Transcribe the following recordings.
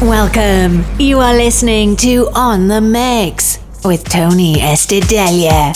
Welcome. You are listening to On the Mix with Tony Estidelia.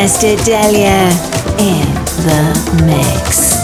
Tony Estedelia in the mix.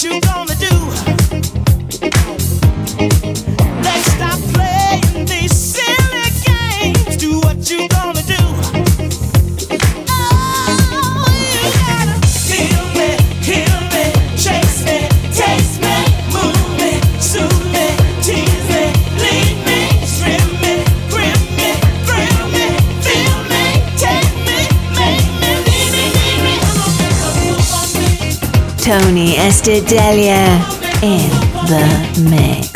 you Tony Estedelia in the mix.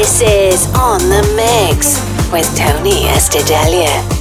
This is On the Mix with Tony Estedelia.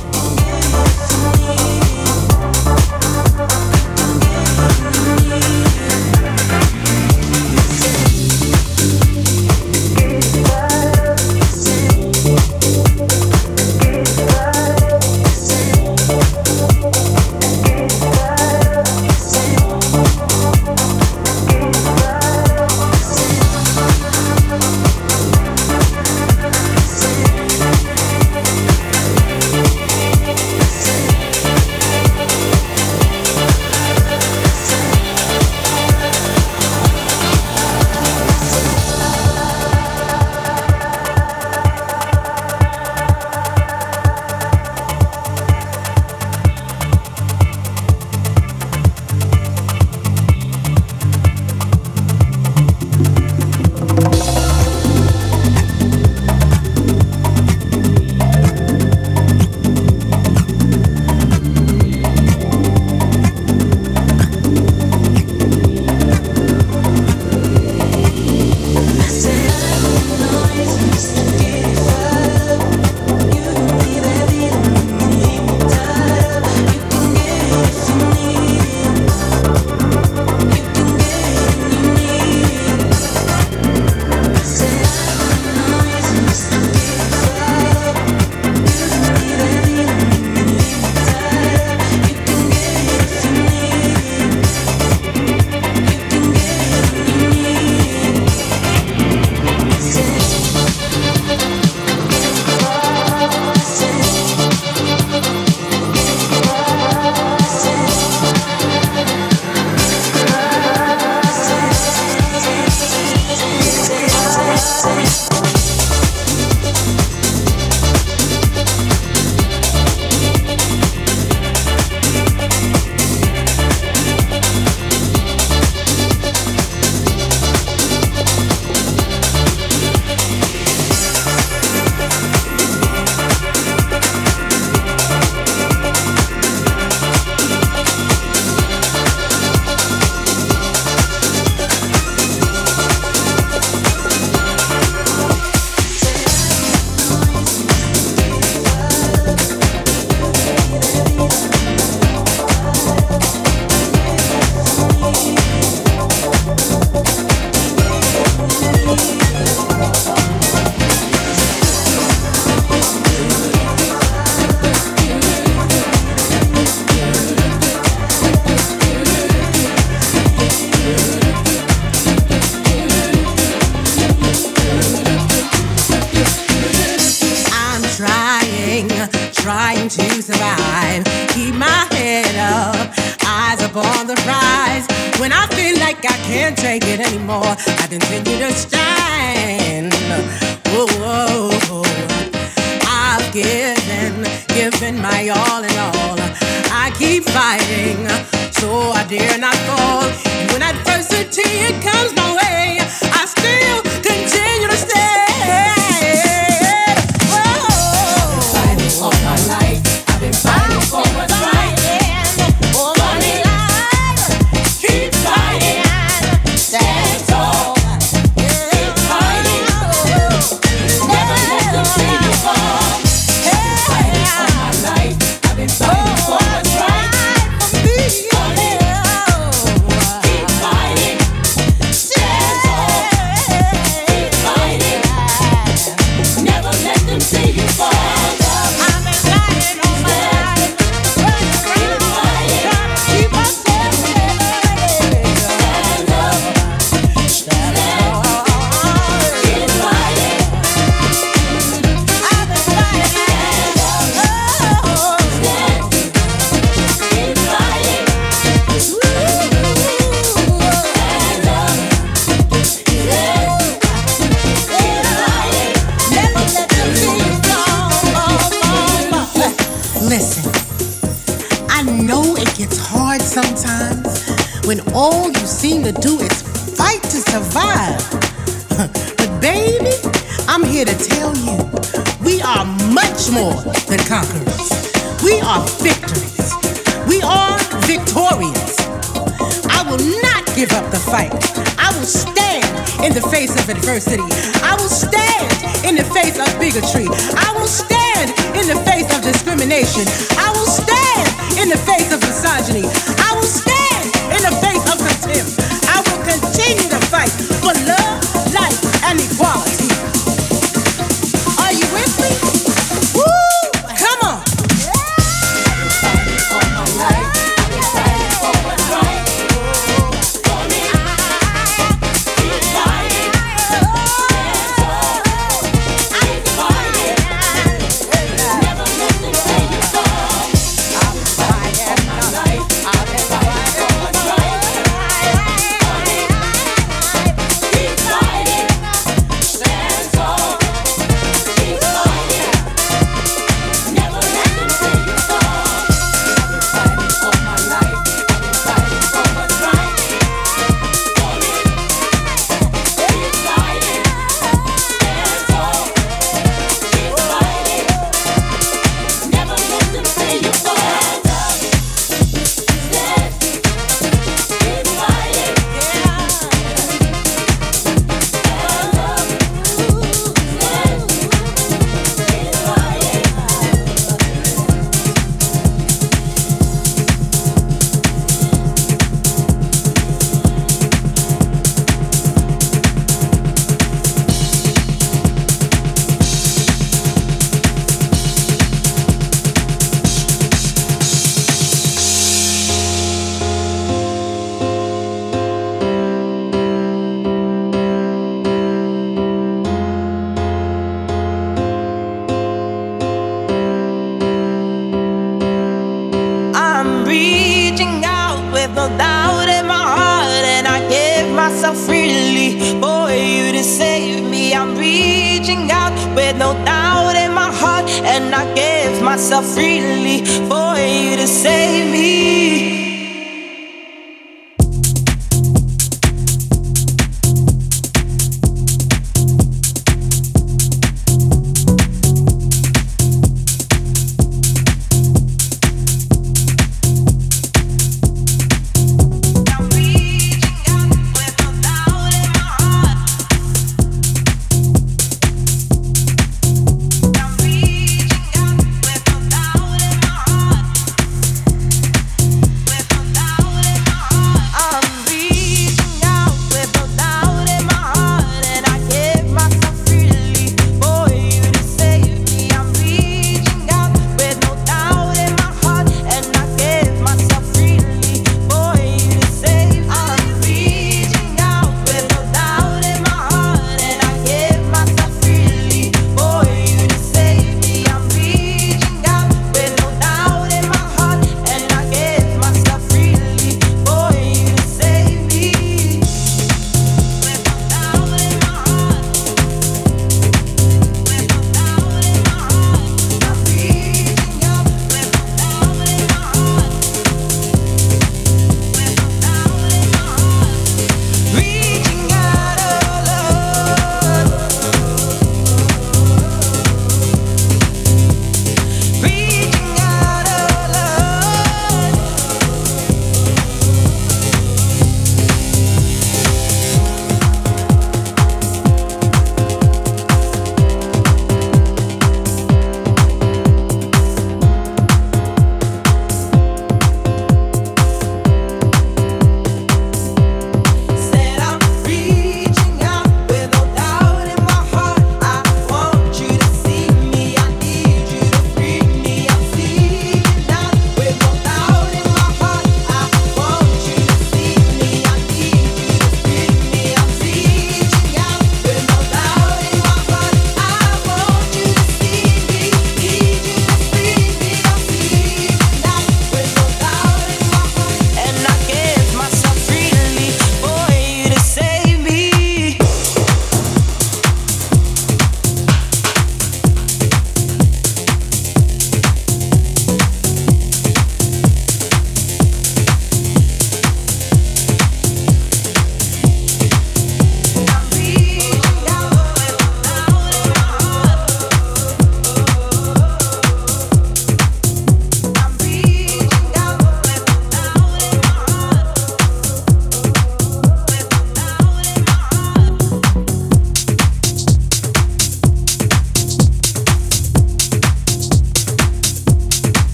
Give up the fight. I will stand in the face of adversity. I will stand in the face of bigotry. I will stand in the face of discrimination. I will stand in the face of misogyny. I will stand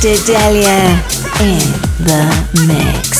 Tony Estedelia in the mix.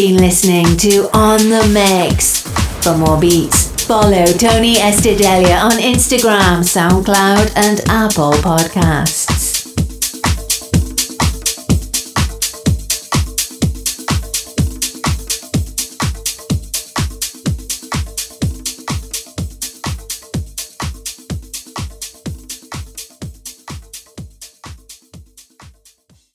Been listening to On the Mix. For more beats, follow Tony Estedelia on Instagram, SoundCloud, and Apple Podcasts.